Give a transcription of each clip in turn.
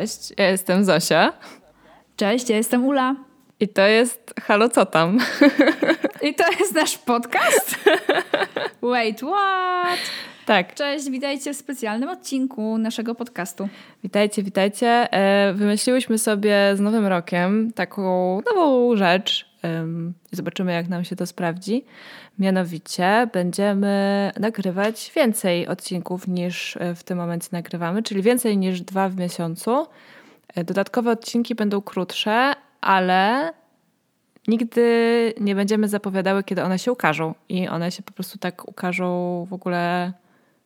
Cześć, ja jestem Zosia. Cześć, ja jestem Ula. I to jest Halo Co Tam? I to jest nasz podcast? Wait, what? Tak. Cześć, witajcie w specjalnym odcinku naszego podcastu. Witajcie, witajcie. E, wymyśliłyśmy sobie z Nowym Rokiem taką nową rzecz. Zobaczymy, jak nam się to sprawdzi. Mianowicie będziemy nagrywać więcej odcinków niż e, w tym momencie nagrywamy, czyli więcej niż dwa w miesiącu. E, dodatkowe odcinki będą krótsze, ale nigdy nie będziemy zapowiadały, kiedy one się ukażą. I one się po prostu tak ukażą w ogóle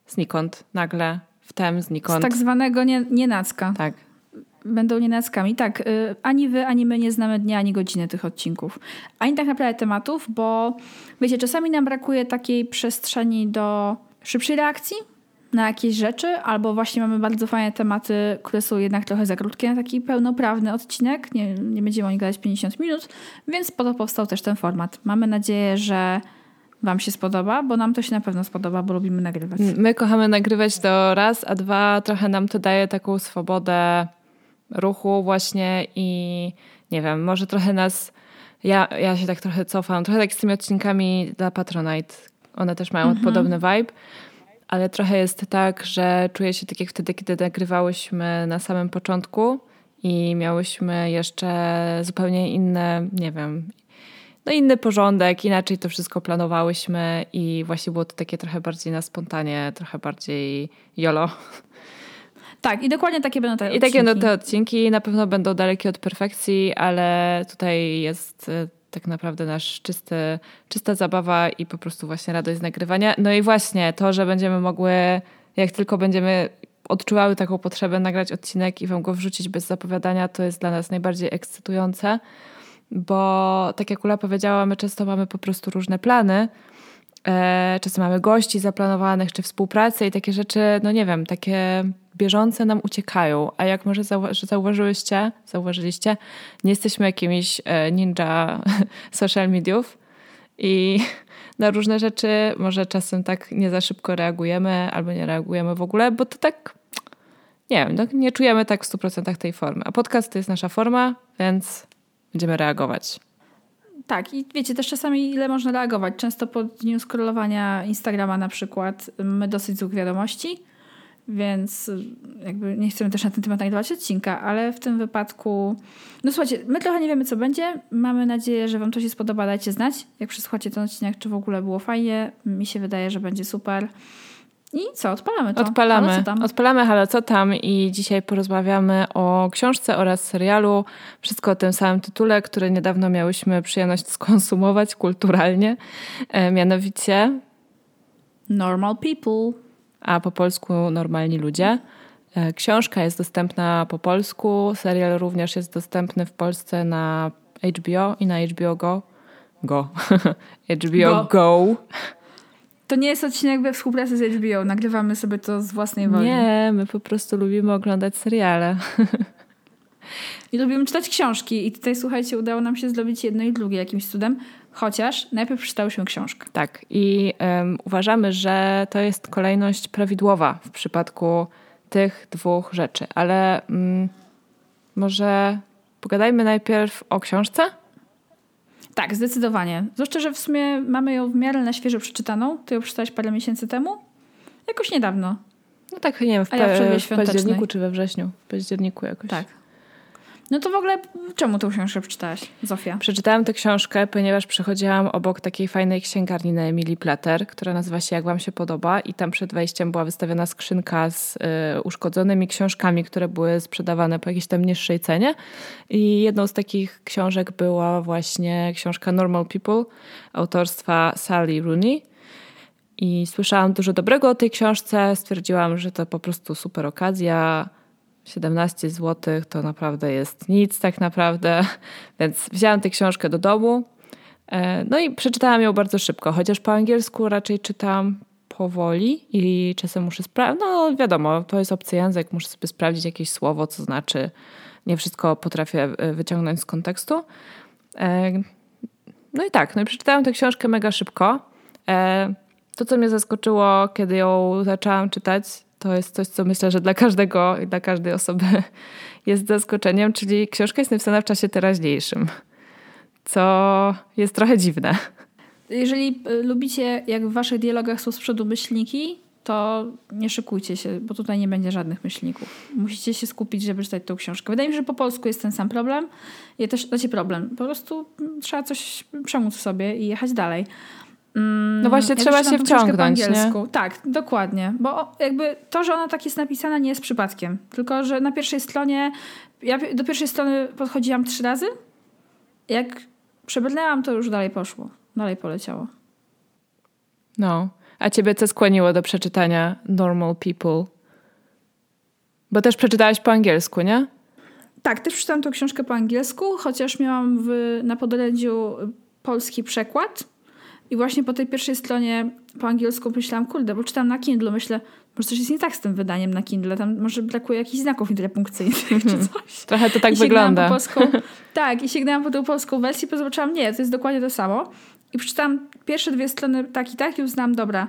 znikąd, nagle, wtem, znikąd. Z tak zwanego nie, nienacka. Tak. Będą nienackami. Tak, y, ani wy, ani my nie znamy dnia, ani godziny tych odcinków. Ani tak naprawdę tematów, bo wiecie, czasami nam brakuje takiej przestrzeni do szybszej reakcji na jakieś rzeczy, albo właśnie mamy bardzo fajne tematy, które są jednak trochę za krótkie na taki pełnoprawny odcinek. Nie, nie będziemy o nich gadać 50 minut, więc po to powstał też ten format. Mamy nadzieję, że Wam się spodoba, bo nam to się na pewno spodoba, bo lubimy nagrywać. My kochamy nagrywać to raz, a dwa trochę nam to daje taką swobodę ruchu właśnie i nie wiem, może trochę nas, ja, ja się tak trochę cofam, trochę tak z tymi odcinkami dla Patronite, one też mają mhm. podobny vibe, ale trochę jest tak, że czuję się tak jak wtedy, kiedy nagrywałyśmy na samym początku i miałyśmy jeszcze zupełnie inne, nie wiem, no inny porządek, inaczej to wszystko planowałyśmy i właśnie było to takie trochę bardziej na spontanie, trochę bardziej jolo. Tak, i dokładnie takie będą te I takie będą te odcinki. Na pewno będą dalekie od perfekcji, ale tutaj jest e, tak naprawdę nasz czysty, czysta zabawa i po prostu właśnie radość z nagrywania. No i właśnie to, że będziemy mogły, jak tylko będziemy odczuwały taką potrzebę nagrać odcinek i wam go wrzucić bez zapowiadania, to jest dla nas najbardziej ekscytujące, bo tak jak Ula powiedziała, my często mamy po prostu różne plany, e, czasem mamy gości zaplanowanych, czy współpracę i takie rzeczy, no nie wiem, takie bieżące nam uciekają, a jak może zauwa- zauważyłyście, zauważyliście, nie jesteśmy jakimiś e, ninja social mediów i na różne rzeczy może czasem tak nie za szybko reagujemy albo nie reagujemy w ogóle, bo to tak nie wiem, no, nie czujemy tak w 100% tej formy. A podcast to jest nasza forma, więc będziemy reagować. Tak, i wiecie, też czasami ile można reagować. Często po dniu scrollowania Instagrama na przykład my dosyć złych wiadomości, więc jakby nie chcemy też na ten temat nagrywać odcinka, ale w tym wypadku, no słuchajcie, my trochę nie wiemy, co będzie. Mamy nadzieję, że Wam to się spodoba. Dajcie znać, jak przesłuchacie ten odcinek, czy w ogóle było fajnie. Mi się wydaje, że będzie super. I co, odpalamy to. Odpalamy. Halo, co tam? Odpalamy, halo, co tam? I dzisiaj porozmawiamy o książce oraz serialu. Wszystko o tym samym tytule, który niedawno miałyśmy przyjemność skonsumować kulturalnie. E, mianowicie... Normal People a po polsku Normalni Ludzie. E, książka jest dostępna po polsku, serial również jest dostępny w Polsce na HBO i na HBO Go. Go. HBO Go. Go. To nie jest odcinek we współpracy z HBO. Nagrywamy sobie to z własnej woli. Nie, my po prostu lubimy oglądać seriale. I lubimy czytać książki. I tutaj, słuchajcie, udało nam się zrobić jedno i drugie jakimś cudem. Chociaż najpierw przeczytałyśmy książkę. Tak. I um, uważamy, że to jest kolejność prawidłowa w przypadku tych dwóch rzeczy. Ale um, może pogadajmy najpierw o książce? Tak, zdecydowanie. Zwłaszcza, że w sumie mamy ją w miarę na świeżo przeczytaną. Ty ją przeczytałaś parę miesięcy temu? Jakoś niedawno. No tak, nie wiem, w, pa- ja w październiku czy we wrześniu. W październiku jakoś. Tak. No to w ogóle czemu tą książkę przeczytałaś, Zofia? Przeczytałam tę książkę, ponieważ przechodziłam obok takiej fajnej księgarni na Emilii Plater, która nazywa się Jak Wam się podoba i tam przed wejściem była wystawiona skrzynka z y, uszkodzonymi książkami, które były sprzedawane po jakiejś tam niższej cenie i jedną z takich książek była właśnie książka Normal People autorstwa Sally Rooney I słyszałam dużo dobrego o tej książce. Stwierdziłam, że to po prostu super okazja. 17 zł to naprawdę jest nic, tak naprawdę. Więc wzięłam tę książkę do domu. E, no i przeczytałam ją bardzo szybko, chociaż po angielsku raczej czytam powoli i czasem muszę sprawdzić. No wiadomo, to jest obcy język, muszę sobie sprawdzić jakieś słowo, co znaczy. Nie wszystko potrafię e, wyciągnąć z kontekstu. E, no i tak, no i przeczytałam tę książkę mega szybko. To, co mnie zaskoczyło, kiedy ją zaczęłam czytać, to jest coś, co myślę, że dla każdego i dla każdej osoby jest zaskoczeniem, czyli książka jest napisana w czasie teraźniejszym, co jest trochę dziwne. Jeżeli y, lubicie, jak w waszych dialogach są z przodu myślniki, to nie szykujcie się, bo tutaj nie będzie żadnych myślników. Musicie się skupić, żeby czytać tą książkę. Wydaje mi się, że po polsku jest ten sam problem. Ja też, znaczy problem. Po prostu trzeba coś przemóc w sobie i jechać dalej. Mm, no właśnie, trzeba się wciągnąć. Nie? Tak, dokładnie. Bo jakby to, że ona tak jest napisana, nie jest przypadkiem. Tylko, że na pierwszej stronie, ja do pierwszej strony podchodziłam trzy razy. Jak przebrnęłam, to już dalej poszło. Dalej poleciało. No. A ciebie co skłoniło do przeczytania Normal People? Bo też przeczytałaś po angielsku, nie? Tak, też przeczytałam tę książkę po angielsku, chociaż miałam w, na podorędziu polski przekład i właśnie po tej pierwszej stronie po angielsku myślałam, kurde, bo czytam na Kindle, myślę, może coś jest nie tak z tym wydaniem na Kindle, tam może brakuje jakichś znaków interpunkcyjnych czy hmm. coś. Trochę to tak I wygląda. Po polską, tak, i sięgnęłam po tą polską wersję, bo zobaczyłam, nie, to jest dokładnie to samo. I przeczytałam pierwsze dwie strony tak i tak i uznałam, dobra,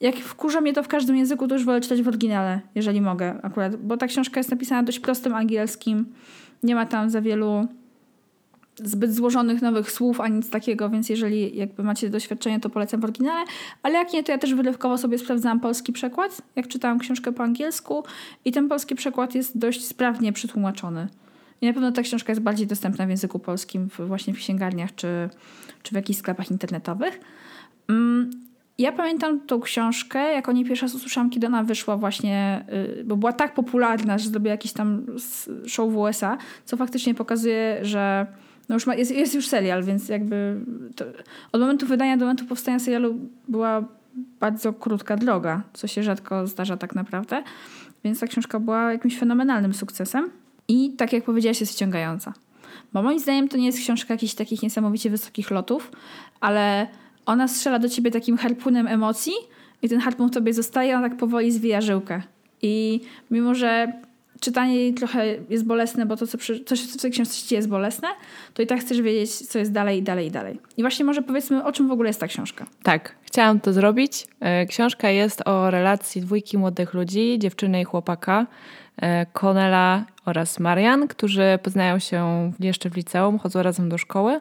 jak wkurza mnie to w każdym języku, to już wolę czytać w oryginale, jeżeli mogę akurat, bo ta książka jest napisana dość prostym angielskim, nie ma tam za wielu zbyt złożonych nowych słów, ani nic takiego, więc jeżeli jakby macie doświadczenie, to polecam w oryginale, ale jak nie, to ja też wylewkowo sobie sprawdzałam polski przekład, jak czytałam książkę po angielsku i ten polski przekład jest dość sprawnie przetłumaczony. I na pewno ta książka jest bardziej dostępna w języku polskim w, właśnie w księgarniach czy, czy w jakichś sklepach internetowych. Mm, ja pamiętam tą książkę, jak o niej pierwszy raz usłyszałam, kiedy ona wyszła właśnie, y, bo była tak popularna, że zrobiła jakiś tam show w USA, co faktycznie pokazuje, że no już ma, jest, jest już serial, więc jakby to, od momentu wydania do momentu powstania serialu była bardzo krótka droga, co się rzadko zdarza tak naprawdę. Więc ta książka była jakimś fenomenalnym sukcesem i tak jak powiedziałaś jest ściągająca. Bo moim zdaniem to nie jest książka jakichś takich niesamowicie wysokich lotów, ale ona strzela do ciebie takim harpunem emocji i ten harpun w tobie zostaje, on tak powoli zwija żyłkę. I mimo, że czytanie jej trochę jest bolesne, bo to, co, przy, coś w tej książce jest bolesne, to i tak chcesz wiedzieć, co jest dalej, i dalej, i dalej. I właśnie może powiedzmy, o czym w ogóle jest ta książka. Tak, chciałam to zrobić. E, książka jest o relacji dwójki młodych ludzi, dziewczyny i chłopaka, e, Konela oraz Marian, którzy poznają się jeszcze w liceum, chodzą razem do szkoły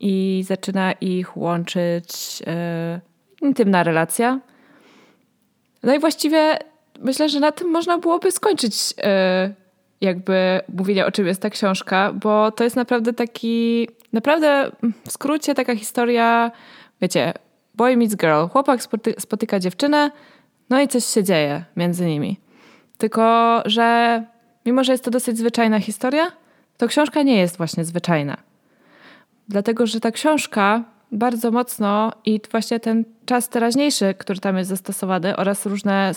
i zaczyna ich łączyć e, intymna relacja. No i właściwie myślę, że na tym można byłoby skończyć e, jakby mówienie, o czym jest ta książka, bo to jest naprawdę taki, naprawdę w skrócie taka historia, wiecie, boy meets girl. Chłopak spotyka dziewczynę, no i coś się dzieje między nimi. Tylko, że mimo, że jest to dosyć zwyczajna historia, to książka nie jest właśnie zwyczajna. Dlatego, że ta książka bardzo mocno i właśnie ten czas teraźniejszy, który tam jest zastosowany oraz różne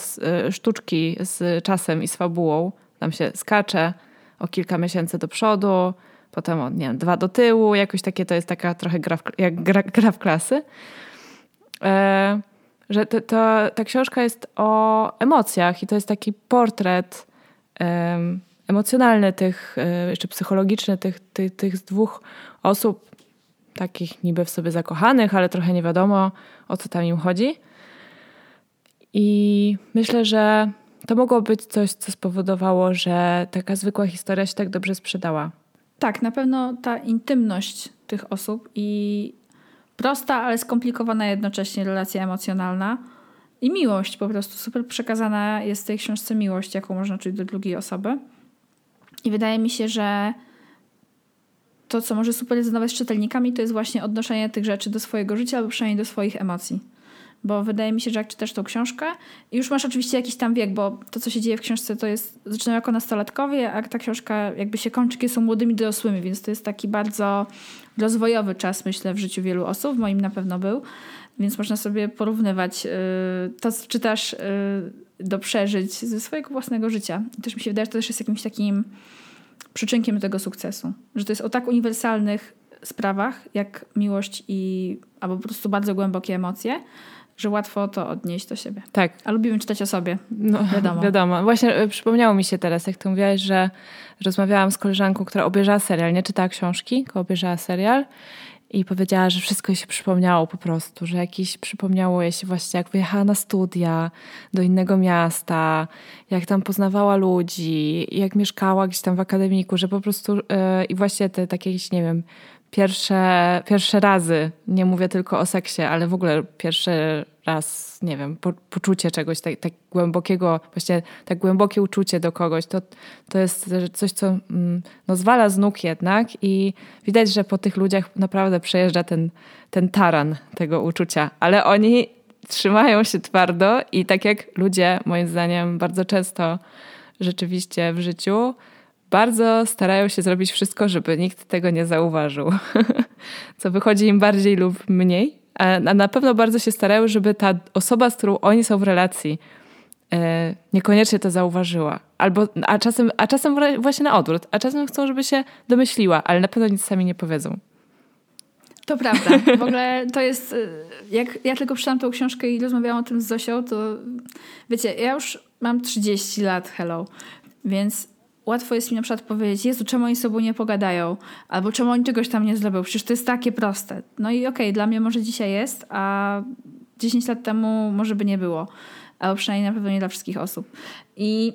y, sztuczki z czasem i z fabułą, tam się skacze o kilka miesięcy do przodu, potem o, nie wiem, dwa do tyłu, jakoś takie to jest taka trochę gra w, jak gra, gra w klasy. E, że to, to, ta książka jest o emocjach i to jest taki portret e, emocjonalny tych, e, jeszcze psychologiczny tych, tych, tych dwóch osób, takich niby w sobie zakochanych, ale trochę nie wiadomo o co tam im chodzi. I myślę, że to mogło być coś, co spowodowało, że taka zwykła historia się tak dobrze sprzedała. Tak, na pewno ta intymność tych osób i prosta, ale skomplikowana jednocześnie relacja emocjonalna i miłość po prostu. Super przekazana jest w tej książce miłość, jaką można czuć do drugiej osoby. I wydaje mi się, że to, co może super rezonować z czytelnikami, to jest właśnie odnoszenie tych rzeczy do swojego życia albo przynajmniej do swoich emocji. Bo wydaje mi się, że jak czytasz tą książkę już masz oczywiście jakiś tam wiek, bo to, co się dzieje w książce, to jest, zaczyna jako nastolatkowie, a ta książka jakby się kończy, kiedy są młodymi dorosłymi, więc to jest taki bardzo rozwojowy czas, myślę, w życiu wielu osób, moim na pewno był, więc można sobie porównywać y, to, co czytasz y, do przeżyć ze swojego własnego życia. I też mi się wydaje, że to też jest jakimś takim przyczynkiem tego sukcesu, że to jest o tak uniwersalnych sprawach, jak miłość i albo po prostu bardzo głębokie emocje, że łatwo to odnieść do siebie. Tak. A lubimy czytać o sobie. No, wiadomo. wiadomo. Właśnie e, przypomniało mi się teraz, jak to mówiłaś, że rozmawiałam z koleżanką, która obejrzała serial, nie czytała książki, tylko obejrzała serial i powiedziała, że wszystko się przypomniało po prostu, że jakiś przypomniało jej się właśnie jak wyjechała na studia do innego miasta, jak tam poznawała ludzi, jak mieszkała gdzieś tam w akademiku, że po prostu yy, i właśnie te takie, nie wiem, pierwsze, pierwsze razy, nie mówię tylko o seksie, ale w ogóle pierwszy raz, nie wiem, po, poczucie czegoś tak, tak, głębokiego, właśnie tak głębokie uczucie do kogoś, to, to jest coś, co mm, no, zwala z nóg jednak i widać, że po tych ludziach naprawdę przejeżdża ten, ten taran tego uczucia, ale oni trzymają się twardo i tak jak ludzie, moim zdaniem, bardzo często rzeczywiście w życiu, bardzo starają się zrobić wszystko, żeby nikt tego nie zauważył. Co wychodzi im bardziej lub mniej. A na pewno bardzo się starają, żeby ta osoba, z którą oni są w relacji, e, niekoniecznie to zauważyła. Albo, a, czasem, a czasem właśnie na odwrót. A czasem chcą, żeby się domyśliła, ale na pewno nic sami nie powiedzą. To prawda. W ogóle to jest. E, jak ja tylko przeczytałam tą książkę i rozmawiałam o tym z Zosią, to wiecie, ja już mam 30 lat, hello. Więc łatwo jest mi na przykład powiedzieć, Jezu, czemu oni z sobą nie pogadają? Albo czemu oni czegoś tam nie zrobią? Przecież to jest takie proste. No i okej, okay, dla mnie może dzisiaj jest, a 10 lat temu może by nie było. Albo przynajmniej na pewno nie dla wszystkich osób. I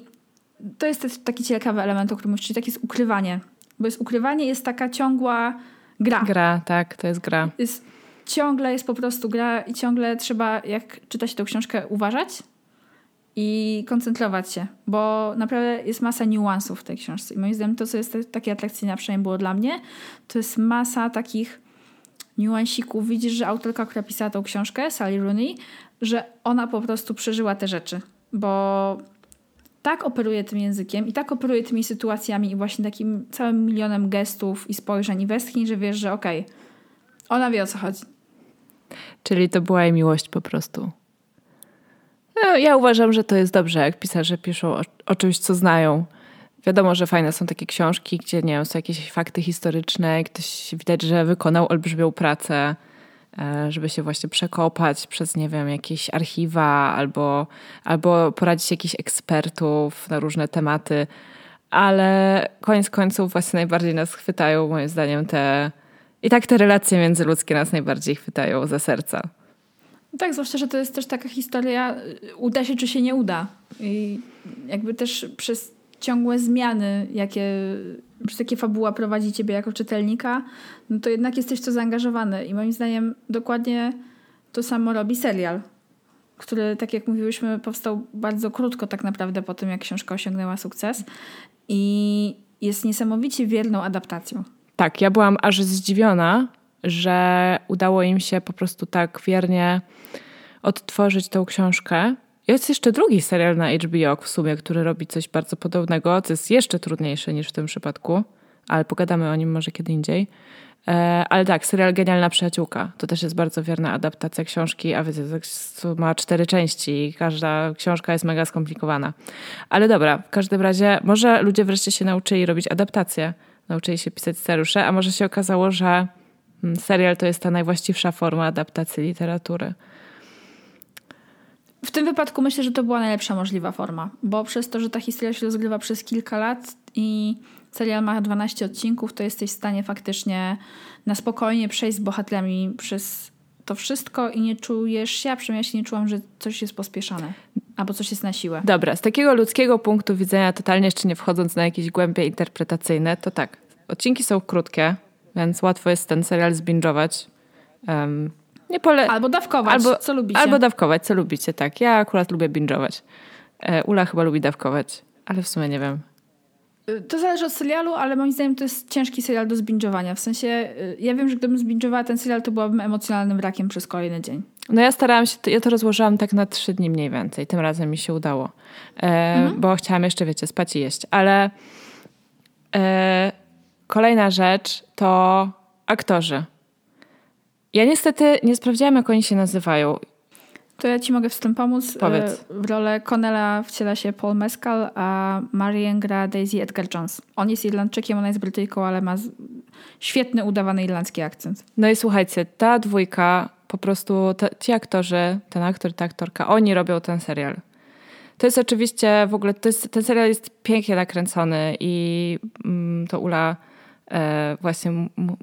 to jest też taki ciekawy element, o którym mówisz, czyli takie jest ukrywanie. Bo jest ukrywanie, jest taka ciągła gra. Gra, tak, to jest gra. Jest, ciągle jest po prostu gra i ciągle trzeba, jak czyta się tę książkę, uważać, i koncentrować się, bo naprawdę jest masa niuansów w tej książce. I moim zdaniem to, co jest takie atrakcyjne, przynajmniej było dla mnie, to jest masa takich niuansików. Widzisz, że autorka, która pisała tą książkę, Sally Rooney, że ona po prostu przeżyła te rzeczy, bo tak operuje tym językiem i tak operuje tymi sytuacjami i właśnie takim całym milionem gestów i spojrzeń i westchnień, że wiesz, że okej, okay, ona wie o co chodzi. Czyli to była jej miłość po prostu. No, ja uważam, że to jest dobrze, jak pisarze piszą o, o czymś, co znają. Wiadomo, że fajne są takie książki, gdzie nie wiem, są jakieś fakty historyczne, ktoś widać, że wykonał olbrzymią pracę, e, żeby się właśnie przekopać przez, nie wiem, jakieś archiwa albo, albo poradzić jakichś ekspertów na różne tematy. Ale koniec końców właśnie najbardziej nas chwytają, moim zdaniem, te. I tak te relacje międzyludzkie nas najbardziej chwytają za serca. Tak, zwłaszcza, że to jest też taka historia, y, uda się czy się nie uda. I jakby też przez ciągłe zmiany, jakie, przez jakie fabuła prowadzi ciebie jako czytelnika, no to jednak jesteś to zaangażowany. I moim zdaniem dokładnie to samo robi serial, który, tak jak mówiłyśmy, powstał bardzo krótko tak naprawdę po tym, jak książka osiągnęła sukces. I jest niesamowicie wierną adaptacją. Tak, ja byłam aż zdziwiona, że udało im się po prostu tak wiernie odtworzyć tą książkę. Jest jeszcze drugi serial na HBO w sumie, który robi coś bardzo podobnego, co jest jeszcze trudniejsze niż w tym przypadku, ale pogadamy o nim może kiedy indziej. E, ale tak, serial Genialna Przyjaciółka. To też jest bardzo wierna adaptacja książki, a wiecie, ma cztery części i każda książka jest mega skomplikowana. Ale dobra, w każdym razie może ludzie wreszcie się nauczyli robić adaptacje, nauczyli się pisać scenariusze, a może się okazało, że serial to jest ta najwłaściwsza forma adaptacji literatury. W tym wypadku myślę, że to była najlepsza możliwa forma, bo przez to, że ta historia się rozgrywa przez kilka lat i serial ma 12 odcinków, to jesteś w stanie faktycznie na spokojnie przejść z bohaterami przez to wszystko i nie czujesz się, a przynajmniej ja się nie czułam, że coś jest pospieszane albo coś jest na siłę. Dobra, z takiego ludzkiego punktu widzenia, totalnie jeszcze nie wchodząc na jakieś głębie interpretacyjne, to tak, odcinki są krótkie, więc łatwo jest ten serial zbingować. Um, nie pole... Albo dawkować, albo, co lubicie. Albo dawkować, co lubicie, tak. Ja akurat lubię binge'ować. E, Ula chyba lubi dawkować, ale w sumie nie wiem. To zależy od serialu, ale moim zdaniem to jest ciężki serial do zbingowania. W sensie, y, ja wiem, że gdybym zbingowała ten serial, to byłabym emocjonalnym rakiem przez kolejny dzień. No ja starałam się, ja to rozłożyłam tak na trzy dni mniej więcej. Tym razem mi się udało. E, mhm. Bo chciałam jeszcze, wiecie, spać i jeść. Ale e, kolejna rzecz to aktorzy. Ja niestety nie sprawdziłam, jak oni się nazywają. To ja ci mogę w tym pomóc. Powiedz. W rolę Connella wciela się Paul Mescal, a Marian gra Daisy Edgar-Jones. On jest Irlandczykiem, ona jest Brytyjką, ale ma świetny udawany irlandzki akcent. No i słuchajcie, ta dwójka, po prostu te, ci aktorzy, ten aktor, ta aktorka, oni robią ten serial. To jest oczywiście w ogóle, jest, ten serial jest pięknie nakręcony i mm, to Ula e, właśnie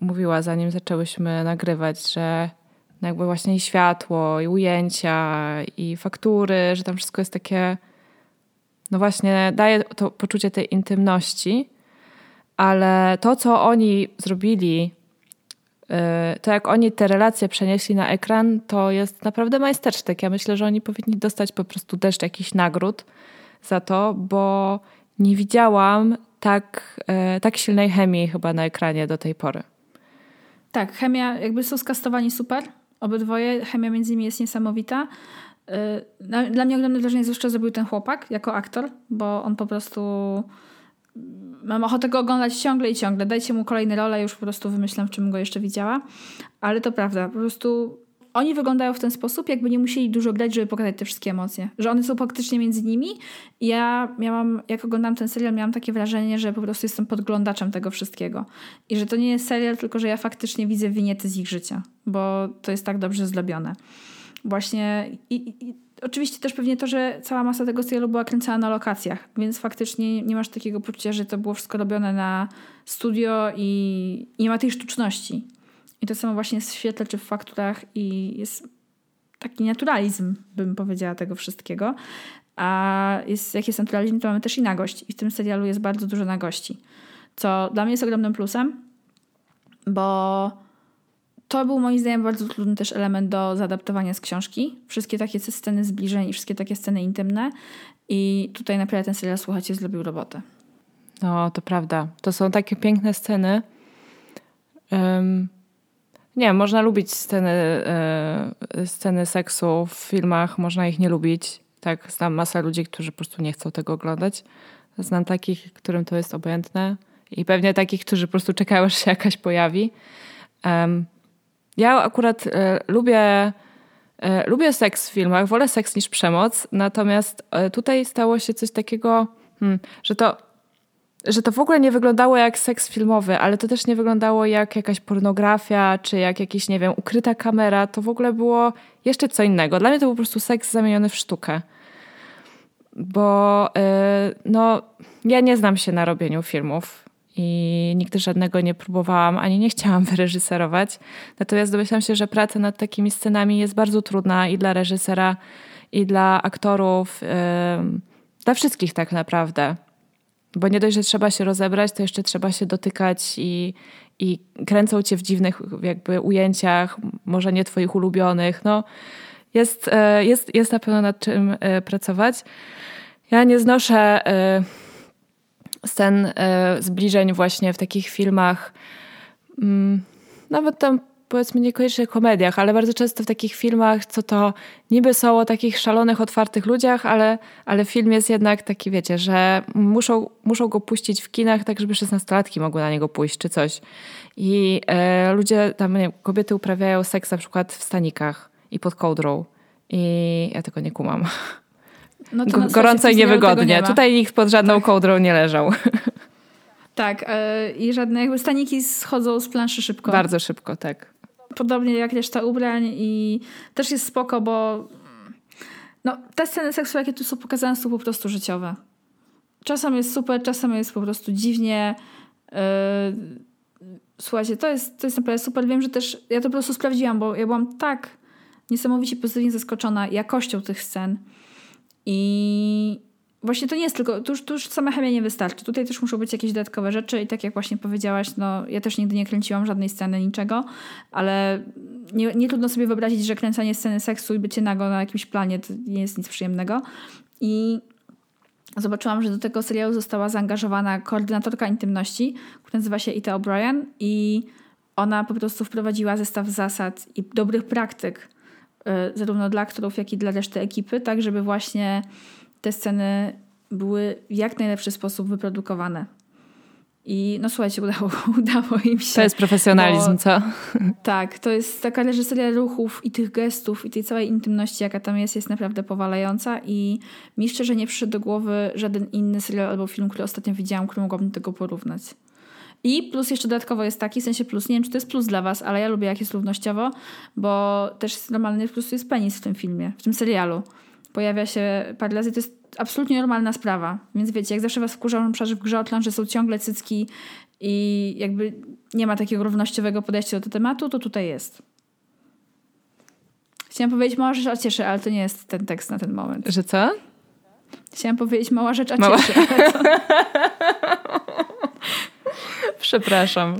mówiła, zanim zaczęłyśmy nagrywać, że jakby właśnie i światło, i ujęcia, i faktury, że tam wszystko jest takie, no właśnie daje to poczucie tej intymności, ale to, co oni zrobili, y, to jak oni te relacje przenieśli na ekran, to jest naprawdę majstersztyk. Ja myślę, że oni powinni dostać po prostu deszcz jakichś nagród za to, bo nie widziałam tak, y, tak silnej chemii chyba na ekranie do tej pory. Tak, chemia, jakby są skastowani super. Obydwoje, chemia między nimi jest niesamowita. Y, dla mnie ogromne wrażenie zwłaszcza zrobił ten chłopak jako aktor, bo on po prostu mam ochotę go oglądać ciągle i ciągle. Dajcie mu kolejne role, już po prostu wymyślam, w czym go jeszcze widziała. Ale to prawda, po prostu oni wyglądają w ten sposób, jakby nie musieli dużo grać, żeby pokazać te wszystkie emocje. Że one są faktycznie między nimi. Ja miałam, jak oglądam ten serial, miałam takie wrażenie, że po prostu jestem podglądaczem tego wszystkiego. I że to nie jest serial, tylko że ja faktycznie widzę winiety z ich życia, bo to jest tak dobrze zrobione. Właśnie i, i oczywiście też pewnie to, że cała masa tego serialu była kręcona na lokacjach, więc faktycznie nie masz takiego poczucia, że to było wszystko robione na studio i nie ma tej sztuczności. I to samo właśnie jest w świetle czy w fakturach i jest taki naturalizm, bym powiedziała, tego wszystkiego. A jest, jak jest naturalizm, to mamy też i nagość. I w tym serialu jest bardzo dużo nagości. Co dla mnie jest ogromnym plusem, bo to był moim zdaniem bardzo trudny też element do zaadaptowania z książki. Wszystkie takie sceny zbliżeń i wszystkie takie sceny intymne. I tutaj naprawdę ten serial, słuchajcie, zrobił robotę. No, to prawda. To są takie piękne sceny. Um, nie, można lubić sceny, e, sceny seksu w filmach, można ich nie lubić. Tak, znam masę ludzi, którzy po prostu nie chcą tego oglądać. Znam takich, którym to jest obojętne i pewnie takich, którzy po prostu czekają, aż się jakaś pojawi. Um, ja akurat e, lubię, e, lubię seks w filmach, wolę seks niż przemoc, natomiast tutaj stało się coś takiego, hmm, że to że to w ogóle nie wyglądało jak seks filmowy, ale to też nie wyglądało jak jakaś pornografia, czy jak jakiś, nie wiem, ukryta kamera. To w ogóle było jeszcze co innego. Dla mnie to był po prostu seks zamieniony w sztukę. Bo yy, no, ja nie znam się na robieniu filmów i nigdy żadnego nie próbowałam, ani nie chciałam wyreżyserować. Natomiast domyślam się, że praca nad takimi scenami jest bardzo trudna i dla reżysera, i dla aktorów, yy, dla wszystkich tak naprawdę. Bo nie dość, że trzeba się rozebrać, to jeszcze trzeba się dotykać i, i kręcą cię w dziwnych jakby ujęciach, może nie twoich ulubionych. No, jest, e, jest, jest na pewno nad czym e, pracować. Ja nie znoszę e, scen zbliżeń właśnie w takich filmach. Mm, nawet tam powiedzmy niekoniecznie komediach, ale bardzo często w takich filmach, co to niby są o takich szalonych, otwartych ludziach, ale, ale film jest jednak taki, wiecie, że muszą, muszą go puścić w kinach, tak żeby szesnastolatki mogły na niego pójść, czy coś. I e, ludzie, tam nie, kobiety uprawiają seks na przykład w stanikach i pod kołdrą. I ja tego nie kumam. No Gorąco i niewygodnie. Nie Tutaj nikt pod żadną tak. kołdrą nie leżał. Tak, yy, i żadne jakby staniki schodzą z planszy szybko. Bardzo szybko, tak podobnie jak reszta ubrań i też jest spoko, bo no, te sceny seksu, jakie tu są pokazane, są po prostu życiowe. Czasem jest super, czasem jest po prostu dziwnie. Yy, słuchajcie, to jest, to jest naprawdę super. Wiem, że też ja to po prostu sprawdziłam, bo ja byłam tak niesamowicie pozytywnie zaskoczona jakością tych scen. I właśnie to nie jest tylko, tu już, sama chemia nie wystarczy. Tutaj też muszą być jakieś dodatkowe rzeczy i tak jak właśnie powiedziałaś, no ja też nigdy nie kręciłam żadnej sceny, niczego, ale nie, nie trudno sobie wyobrazić, że kręcenie sceny seksu i bycie nago na jakimś planie to nie jest nic przyjemnego. I zobaczyłam, że do tego serialu została zaangażowana koordynatorka intymności, która nazywa się Ita O'Brien i ona po prostu wprowadziła zestaw zasad i dobrych praktyk zarówno dla aktorów, jak i dla reszty ekipy, tak żeby właśnie te sceny były w jak najlepszy sposób wyprodukowane. I no słuchajcie, udało, udało im się. To jest profesjonalizm, bo, co? Tak, to jest taka reżyseria ruchów i tych gestów i tej całej intymności, jaka tam jest, jest naprawdę powalająca i mi szczerze nie przyszedł do głowy żaden inny serial albo film, który ostatnio widziałam, który mogłabym do tego porównać. I plus jeszcze dodatkowo jest taki, w sensie plus, nie wiem czy to jest plus dla was, ale ja lubię jak jest równościowo, bo też normalny prostu jest penis w tym filmie, w tym serialu. Pojawia się parę razy, to jest absolutnie normalna sprawa. Więc wiecie, jak zawsze was wkurzą że w grze Outland, że są ciągle cycki i jakby nie ma takiego równościowego podejścia do tego tematu, to tutaj jest. Chciałam powiedzieć mała rzecz, a cieszy, ale to nie jest ten tekst na ten moment. Że co? Chciałam powiedzieć mała rzecz, a mała... cieszy. Ale to... Przepraszam.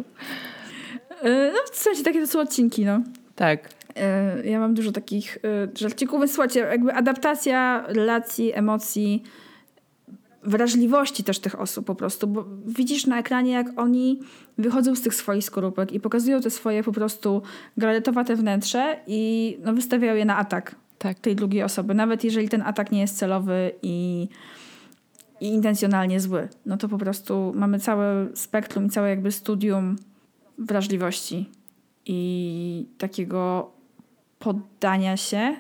Y, no, w sensie takie to są odcinki, no. Tak. Y, ja mam dużo takich y, żarcików, więc słuchajcie, jakby adaptacja relacji, emocji, wrażliwości też tych osób po prostu, bo widzisz na ekranie, jak oni wychodzą z tych swoich skorupek i pokazują te swoje po prostu galetowate wnętrze i no, wystawiają je na atak tak. tej drugiej osoby. Nawet jeżeli ten atak nie jest celowy i, i intencjonalnie zły, no to po prostu mamy całe spektrum i całe jakby studium wrażliwości i takiego poddania się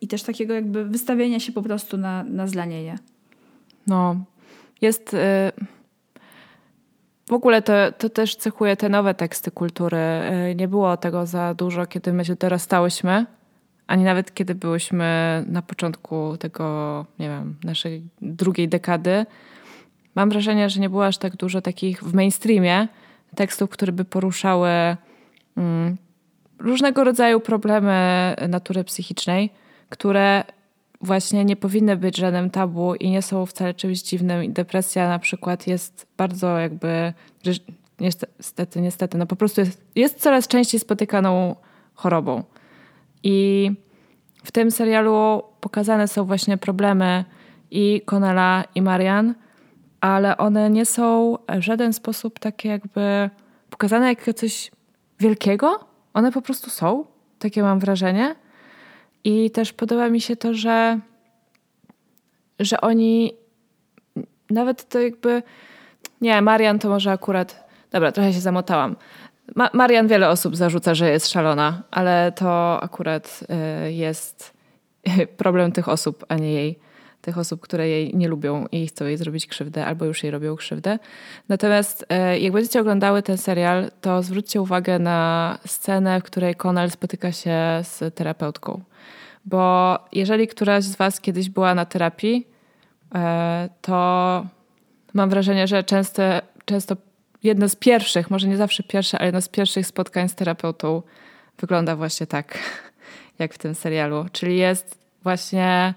i też takiego jakby wystawienia się po prostu na, na zlanie je. No, jest... Y w ogóle to, to też cechuje te nowe teksty kultury. Y, nie było tego za dużo, kiedy my się dorastałyśmy, ani nawet kiedy byłyśmy na początku tego, nie wiem, naszej drugiej dekady. Mam wrażenie, że nie było aż tak dużo takich w mainstreamie tekstów, które by poruszały mm, różnego rodzaju problemy natury psychicznej, które właśnie nie powinny być żadnym tabu i nie są wcale czymś dziwnym. I depresja na przykład jest bardzo jakby, niestety, niestety, no po prostu jest, jest coraz częściej spotykaną chorobą. I w tym serialu pokazane są właśnie problemy i Conela i Marian, ale one nie są w żaden sposób takie jakby pokazane jako coś wielkiego, one po prostu są, takie mam wrażenie. I też podoba mi się to, że, że oni nawet to jakby. Nie, Marian to może akurat. Dobra, trochę się zamotałam. Ma Marian wiele osób zarzuca, że jest szalona, ale to akurat y, jest problem tych osób, a nie jej tych osób, które jej nie lubią i chcą jej zrobić krzywdę, albo już jej robią krzywdę. Natomiast e, jak będziecie oglądały ten serial, to zwróćcie uwagę na scenę, w której Conal spotyka się z terapeutką. Bo jeżeli któraś z Was kiedyś była na terapii, e, to mam wrażenie, że często, często jedno z pierwszych, może nie zawsze pierwsze, ale jedno z pierwszych spotkań z terapeutą wygląda właśnie tak, jak w tym serialu. Czyli jest właśnie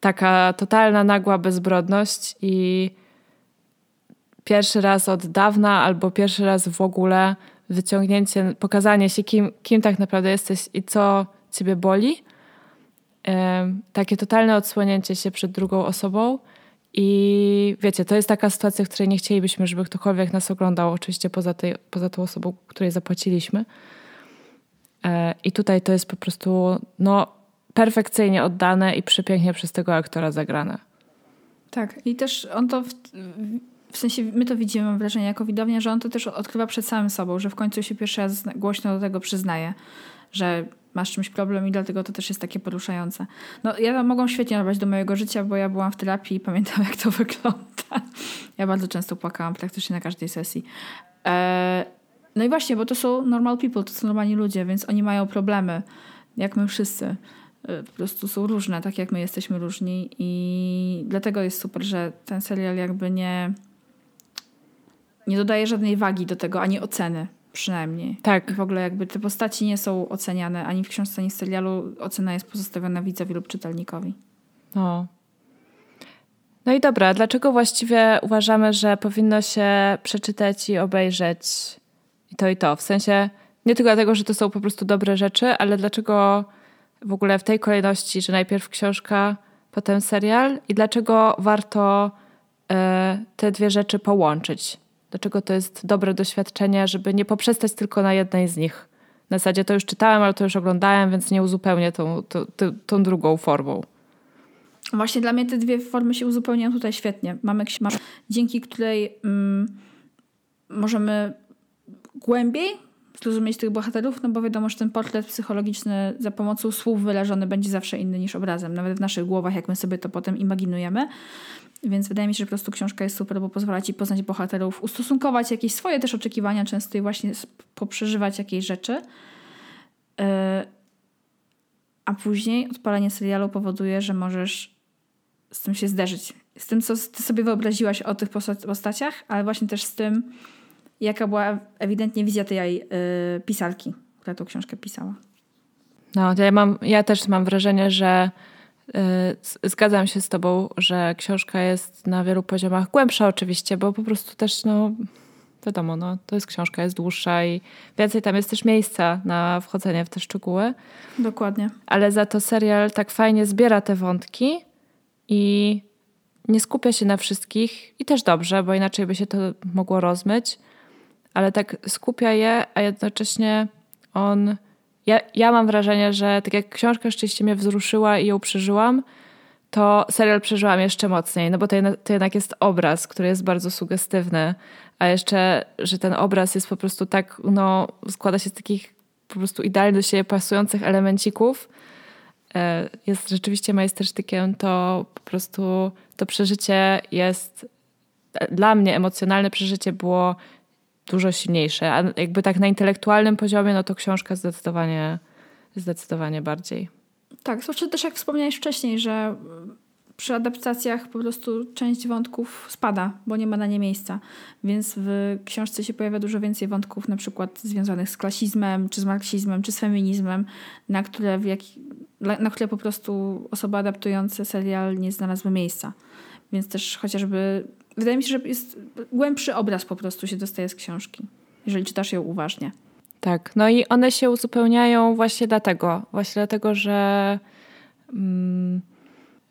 taka totalna, nagła bezbrodność i pierwszy raz od dawna albo pierwszy raz w ogóle wyciągnięcie, pokazanie się, kim, kim tak naprawdę jesteś i co ciebie boli. Takie totalne odsłonięcie się przed drugą osobą. I wiecie, to jest taka sytuacja, w której nie chcielibyśmy, żeby ktokolwiek nas oglądał, oczywiście poza, tej, poza tą osobą, której zapłaciliśmy. E, I tutaj to jest po prostu, no, perfekcyjnie oddane i przepięknie przez tego aktora zagrane. Tak, i też on to, w, w, sensie my to widzimy, mam wrażenie, jako widownia, że on to też odkrywa przed samym sobą, że w końcu się pierwszy raz głośno do tego przyznaje, że masz czymś problem i dlatego to też jest takie poruszające. No ja mogą świetnie nabrać do mojego życia, bo ja byłam w terapii i pamiętam jak to wygląda. Ja bardzo często płakałam praktycznie na każdej sesji. E, no i właśnie, bo to są normal people, to są normalni ludzie, więc oni mają problemy, jak my wszyscy. Y, po prostu są różne, tak jak my jesteśmy różni i dlatego jest super, że ten serial jakby nie nie dodaje żadnej wagi do tego, ani oceny przynajmniej. Tak. I w ogóle jakby te postaci nie są oceniane ani w książce, ani w serialu. Ocena jest pozostawiona widzowi lub czytelnikowi. No. No i dobra, dlaczego właściwie uważamy, że powinno się przeczytać i obejrzeć i to i to? W sensie nie tylko dlatego, że to są po prostu dobre rzeczy, ale dlaczego w ogóle w tej kolejności, że najpierw książka, potem serial i dlaczego warto e, te dwie rzeczy połączyć? Dlaczego to jest dobre doświadczenie, żeby nie poprzestać tylko na jednej z nich, Na zasadzie to już czytałem, ale to już oglądałem, więc nie uzupełnię tą, tą, tą, drugą formą. Właśnie dla mnie te dwie formy się uzupełniają tutaj świetnie. Mamy książkę, dzięki której mm, możemy głębiej zrozumieć tych bohaterów, no bo wiadomo, że ten portret psychologiczny za pomocą słów wyrażony będzie zawsze inny niż obrazem, nawet w naszych głowach, jak my sobie to potem imaginujemy. Więc wydaje mi się, że po prostu książka jest super, bo pozwala ci poznać bohaterów, ustosunkować jakieś swoje też oczekiwania, często i właśnie poprzeżywać jakieś rzeczy. Yy, a później odpalenie serialu powoduje, że możesz z tym się zderzyć. Z tym, co ty sobie wyobraziłaś o tych postaciach, ale właśnie też z tym, jaka była ewidentnie wizja tej yy, pisarki, która tą książkę pisała. No, ja, mam, ja też mam wrażenie, że yy, zgadzam się z tobą, że książka jest na wielu poziomach głębsza oczywiście, bo po prostu też, no wiadomo, no, to jest książka, jest dłuższa i więcej tam jest też miejsca na wchodzenie w te szczegóły. Dokładnie. Ale za to serial tak fajnie zbiera te wątki i nie skupia się na wszystkich i też dobrze, bo inaczej by się to mogło rozmyć ale tak skupia je, a jednocześnie on. Ja, ja mam wrażenie, że tak jak książka rzeczywiście mnie wzruszyła i ją przeżyłam, to serial przeżyłam jeszcze mocniej, no bo to, to jednak jest obraz, który jest bardzo sugestywny, a jeszcze, że ten obraz jest po prostu tak, no, składa się z takich po prostu idealnie do siebie pasujących elemencików, e, jest rzeczywiście majstersztykiem, to po prostu to przeżycie jest dla mnie emocjonalne przeżycie było dużo silniejsze. A jakby tak na intelektualnym poziomie, no to książka zdecydowanie, zdecydowanie bardziej. Tak, zwłaszcza też jak wspomniałeś wcześniej, że przy adaptacjach po prostu część wątków spada, bo nie ma na nie miejsca. Więc w książce się pojawia dużo więcej wątków, na przykład związanych z klasizmem, czy z marksizmem, czy z feminizmem, na które, w jak, na które po prostu osoby adaptujące serial nie znalazły miejsca. Więc też chociażby wydaje mi się, że jest głębszy obraz po prostu się dostaje z książki, jeżeli czytasz ją uważnie. Tak, no i one się uzupełniają właśnie dlatego, właśnie dlatego, że mm,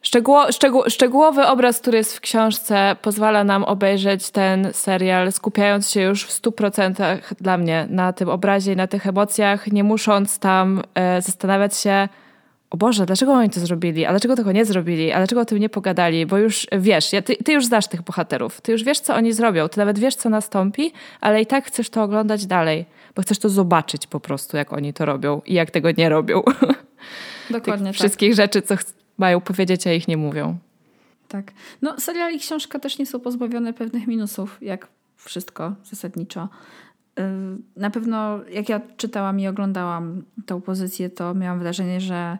szczegóło, szczegół, szczegółowy obraz, który jest w książce, pozwala nam obejrzeć ten serial, skupiając się już w 100% dla mnie na tym obrazie i na tych emocjach, nie musząc tam e, zastanawiać się, o Boże, dlaczego oni to zrobili? A dlaczego tego nie zrobili? A dlaczego o tym nie pogadali? Bo już wiesz, ja, ty, ty, już znasz tych bohaterów, ty już wiesz, co oni zrobią, ty nawet wiesz, co nastąpi, ale i tak chcesz to oglądać dalej, bo chcesz to zobaczyć po prostu, jak oni to robią i jak tego nie robią. Dokładnie tak. Wszystkich rzeczy, co mają powiedzieć, a ich nie mówią. Tak. No, serial i książka też nie są pozbawione pewnych minusów, jak wszystko zasadniczo. Na pewno, jak ja czytałam i oglądałam tę pozycję, to miałam wrażenie, że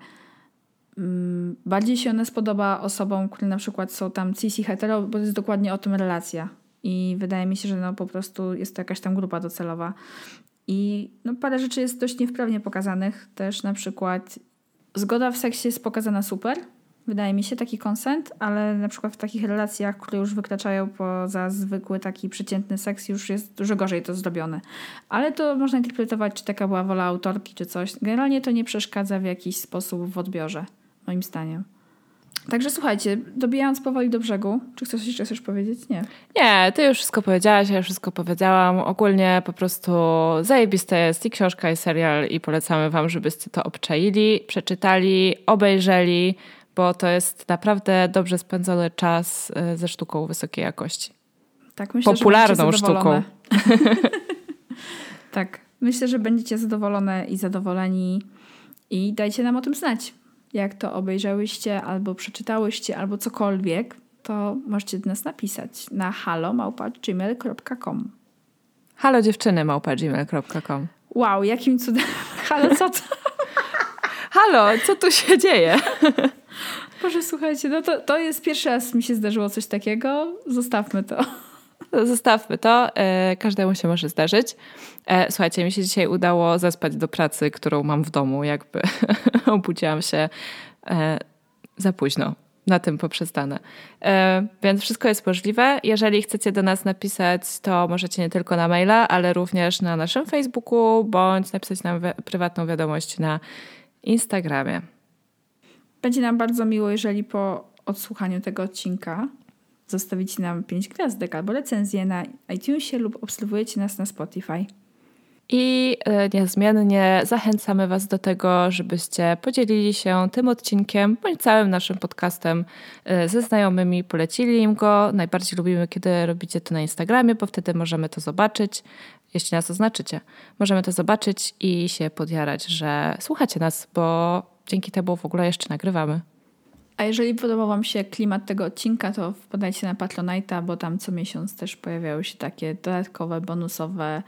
bardziej się ona spodoba osobom, które na przykład są tam cis i hetero, bo to jest dokładnie o tym relacja. I wydaje mi się, że no po prostu jest to jakaś tam grupa docelowa. I no parę rzeczy jest dość niewprawnie pokazanych. Też na przykład zgoda w seksie jest pokazana super, wydaje mi się, taki konsent, ale na przykład w takich relacjach, które już wykraczają poza zwykły taki przeciętny seks, już jest dużo gorzej to zrobione. Ale to można interpretować, czy taka była wola autorki, czy coś. Generalnie to nie przeszkadza w jakiś sposób w odbiorze moim zdaniem. Także słuchajcie, dobijając powoli do brzegu, czy chcesz jeszcze coś powiedzieć? Nie. Nie, ty już wszystko powiedziałaś, ja już wszystko powiedziałam. Ogólnie po prostu zajebiste jest i książka, i serial i polecamy wam, żebyście to obczaili, przeczytali, obejrzeli, bo to jest naprawdę dobrze spędzony czas y, ze sztuką wysokiej jakości. Tak, myślę, Popularną sztuką. tak, myślę, że będziecie zadowolone i zadowoleni i dajcie nam o tym znać jak to obejrzałyście, albo przeczytałyście, albo cokolwiek, to możecie do nas napisać na halomałpa.gmail.com Halo dziewczyny małpa.gmail.com Wow, jakim cudem. Halo, co to? Halo, co tu się dzieje? Boże, słuchajcie, no to, to jest pierwszy raz mi się zdarzyło coś takiego. Zostawmy to. Zostawmy to. E, każdemu się może zdarzyć. E, słuchajcie, mi się dzisiaj udało zaspać do pracy, którą mam w domu. Jakby obudziłam się e, za późno. Na tym poprzestanę. Więc wszystko jest możliwe. Jeżeli chcecie do nas napisać, to możecie nie tylko na maila, ale również na naszym Facebooku, bądź napisać nam prywatną wiadomość na Instagramie. Będzie nam bardzo miło, jeżeli po odsłuchaniu tego odcinka zostawicie nam 5 gwiazdek albo recenzję na iTunesie lub obserwujecie nas na Spotify. I e, niezmiennie zachęcamy Was do tego, żebyście podzielili się tym odcinkiem bądź całym naszym podcastem e, ze znajomymi, polecili im go. Najbardziej lubimy, kiedy robicie to na Instagramie, bo wtedy możemy to zobaczyć, jeśli nas oznaczycie. Możemy to zobaczyć i się podjarać, że słuchacie nas, bo dzięki temu w ogóle jeszcze nagrywamy. A jeżeli podobał Wam się klimat tego odcinka, to wpadajcie na Patronite'a, bo tam co miesiąc też pojawiają się takie dodatkowe, bonusowe,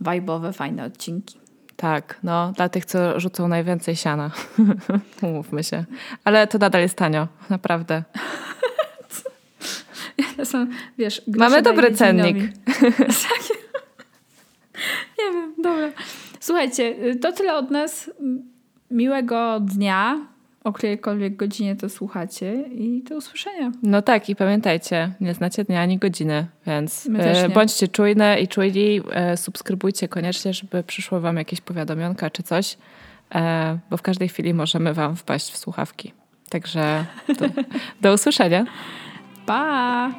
wajbowe, fajne odcinki. Tak, no dla tych, co rzucą najwięcej siana. Umówmy się. Ale to nadal jest tanio, naprawdę. Są, wiesz, Mamy dobry cennik. Nie wiem, dobra. Słuchajcie, to tyle od nas. Miłego dnia, o którejkolwiek godzinie to słuchacie i do usłyszenia. No tak i pamiętajcie, nie znacie dnia ani godziny, więc e, bądźcie czujne i czujni, e, subskrybujcie koniecznie, żeby przyszło wam jakieś powiadomionka czy coś, e, bo w każdej chwili możemy wam wpaść w słuchawki. Także do, do usłyszenia. Pa!